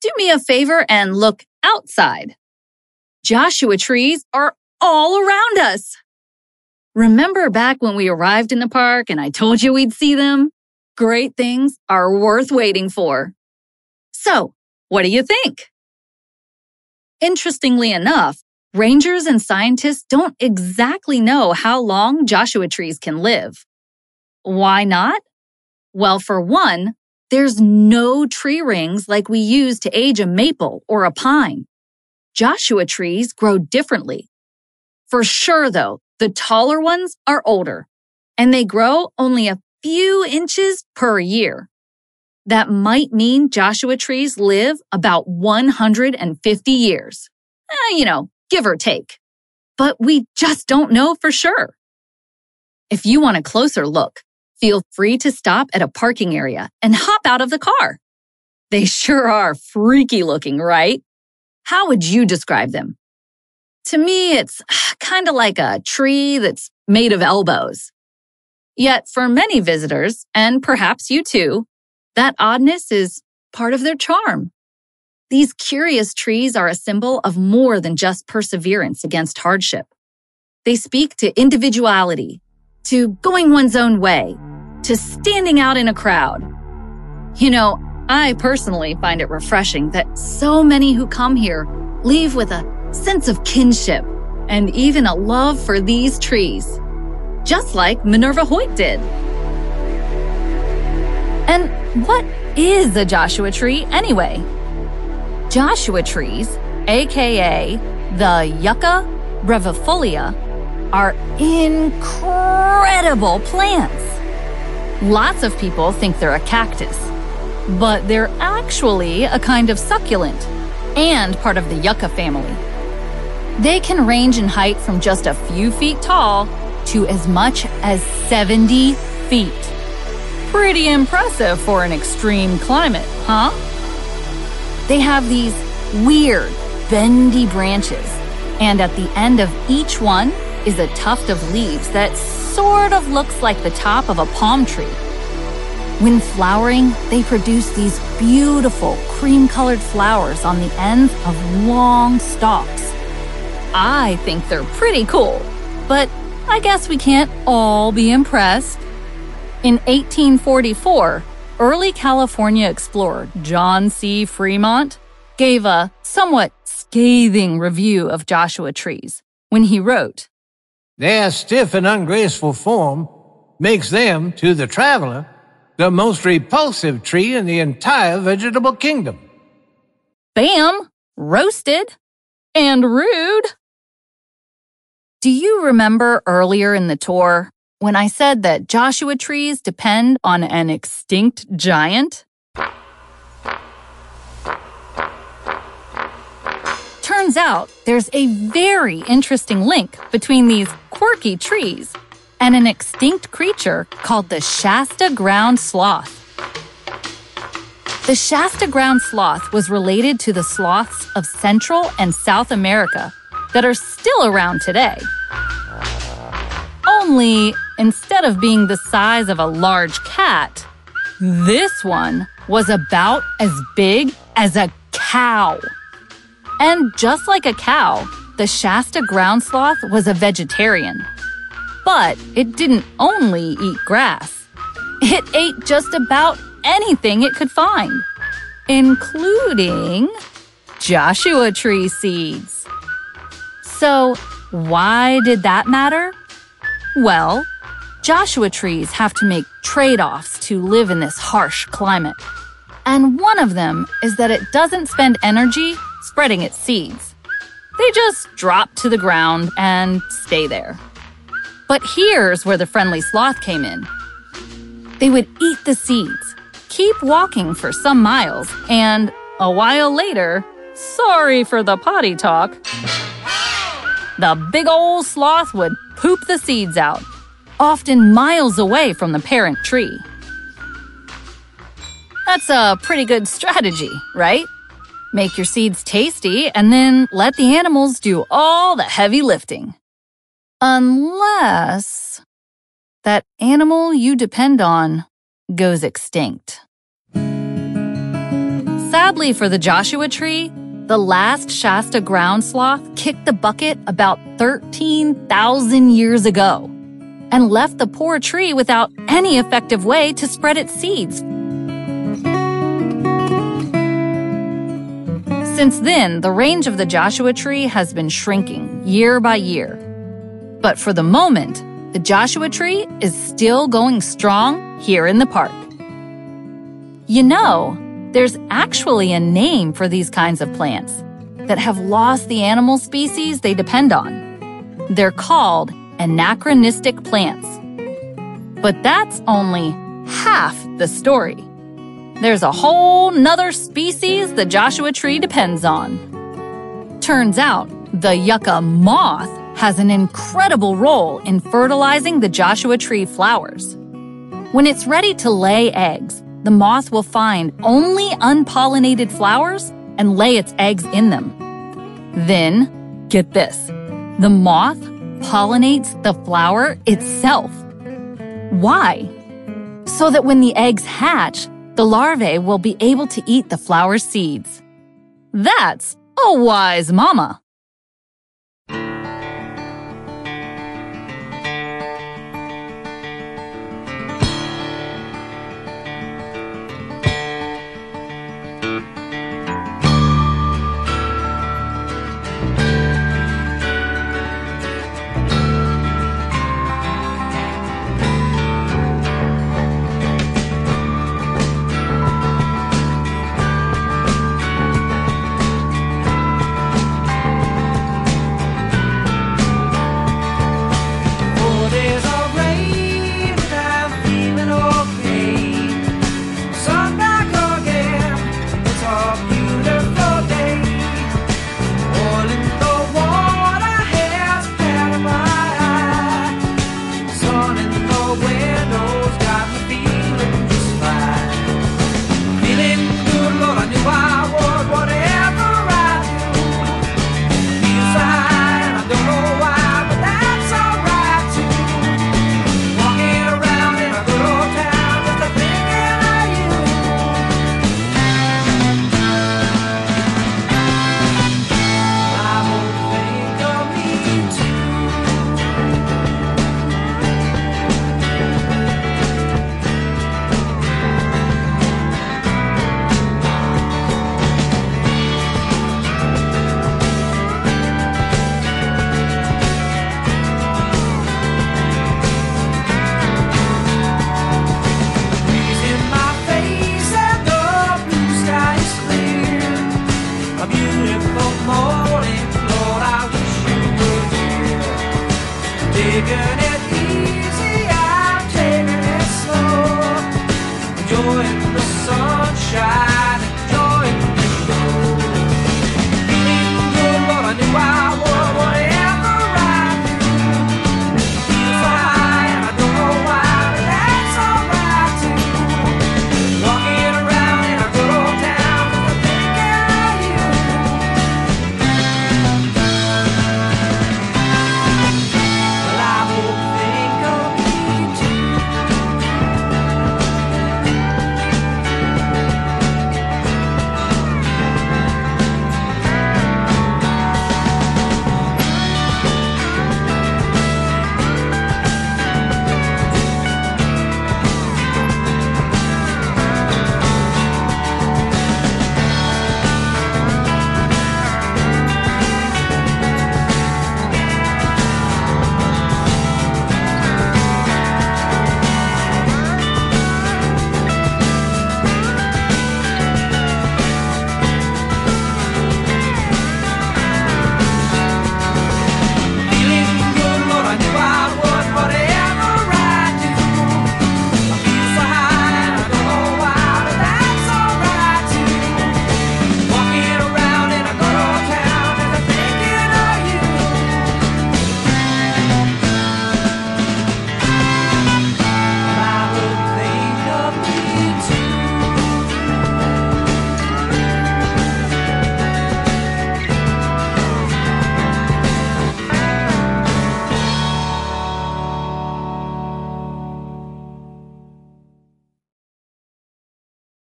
do me a favor and look outside. Joshua trees are all around us. Remember back when we arrived in the park and I told you we'd see them? Great things are worth waiting for. So, what do you think? Interestingly enough, rangers and scientists don't exactly know how long Joshua trees can live. Why not? Well, for one, there's no tree rings like we use to age a maple or a pine. Joshua trees grow differently. For sure, though, the taller ones are older and they grow only a few inches per year. That might mean Joshua trees live about 150 years. Eh, you know, give or take. But we just don't know for sure. If you want a closer look, feel free to stop at a parking area and hop out of the car. They sure are freaky looking, right? How would you describe them? To me, it's kind of like a tree that's made of elbows. Yet for many visitors, and perhaps you too, that oddness is part of their charm. These curious trees are a symbol of more than just perseverance against hardship. They speak to individuality, to going one's own way, to standing out in a crowd. You know, I personally find it refreshing that so many who come here leave with a sense of kinship and even a love for these trees, just like Minerva Hoyt did. And what is a Joshua tree anyway? Joshua trees, aka the Yucca brevifolia, are incredible plants. Lots of people think they're a cactus, but they're actually a kind of succulent and part of the yucca family. They can range in height from just a few feet tall to as much as 70 feet. Pretty impressive for an extreme climate, huh? They have these weird, bendy branches, and at the end of each one is a tuft of leaves that sort of looks like the top of a palm tree. When flowering, they produce these beautiful cream colored flowers on the ends of long stalks. I think they're pretty cool, but I guess we can't all be impressed. In 1844, early California explorer John C. Fremont gave a somewhat scathing review of Joshua trees when he wrote, Their stiff and ungraceful form makes them, to the traveler, the most repulsive tree in the entire vegetable kingdom. Bam! Roasted. And rude. Do you remember earlier in the tour when I said that Joshua trees depend on an extinct giant? Turns out there's a very interesting link between these quirky trees and an extinct creature called the Shasta ground sloth. The Shasta ground sloth was related to the sloths of Central and South America that are still around today. Only instead of being the size of a large cat, this one was about as big as a cow. And just like a cow, the Shasta ground sloth was a vegetarian. But it didn't only eat grass. It ate just about anything it could find, including Joshua tree seeds. So, why did that matter? Well, Joshua trees have to make trade offs to live in this harsh climate. And one of them is that it doesn't spend energy spreading its seeds. They just drop to the ground and stay there. But here's where the friendly sloth came in. They would eat the seeds, keep walking for some miles, and a while later, sorry for the potty talk, the big old sloth would poop the seeds out, often miles away from the parent tree. That's a pretty good strategy, right? Make your seeds tasty and then let the animals do all the heavy lifting. Unless that animal you depend on goes extinct. Sadly for the Joshua tree, the last Shasta ground sloth kicked the bucket about 13,000 years ago and left the poor tree without any effective way to spread its seeds. Since then, the range of the Joshua tree has been shrinking year by year. But for the moment, the Joshua tree is still going strong here in the park. You know, there's actually a name for these kinds of plants that have lost the animal species they depend on. They're called anachronistic plants. But that's only half the story. There's a whole nother species the Joshua tree depends on. Turns out, the yucca moth has an incredible role in fertilizing the Joshua tree flowers. When it's ready to lay eggs, the moth will find only unpollinated flowers and lay its eggs in them. Then, get this, the moth pollinates the flower itself. Why? So that when the eggs hatch, the larvae will be able to eat the flower's seeds. That's a wise mama. taking it easy, I'm taking it slow. Enjoying the sunshine.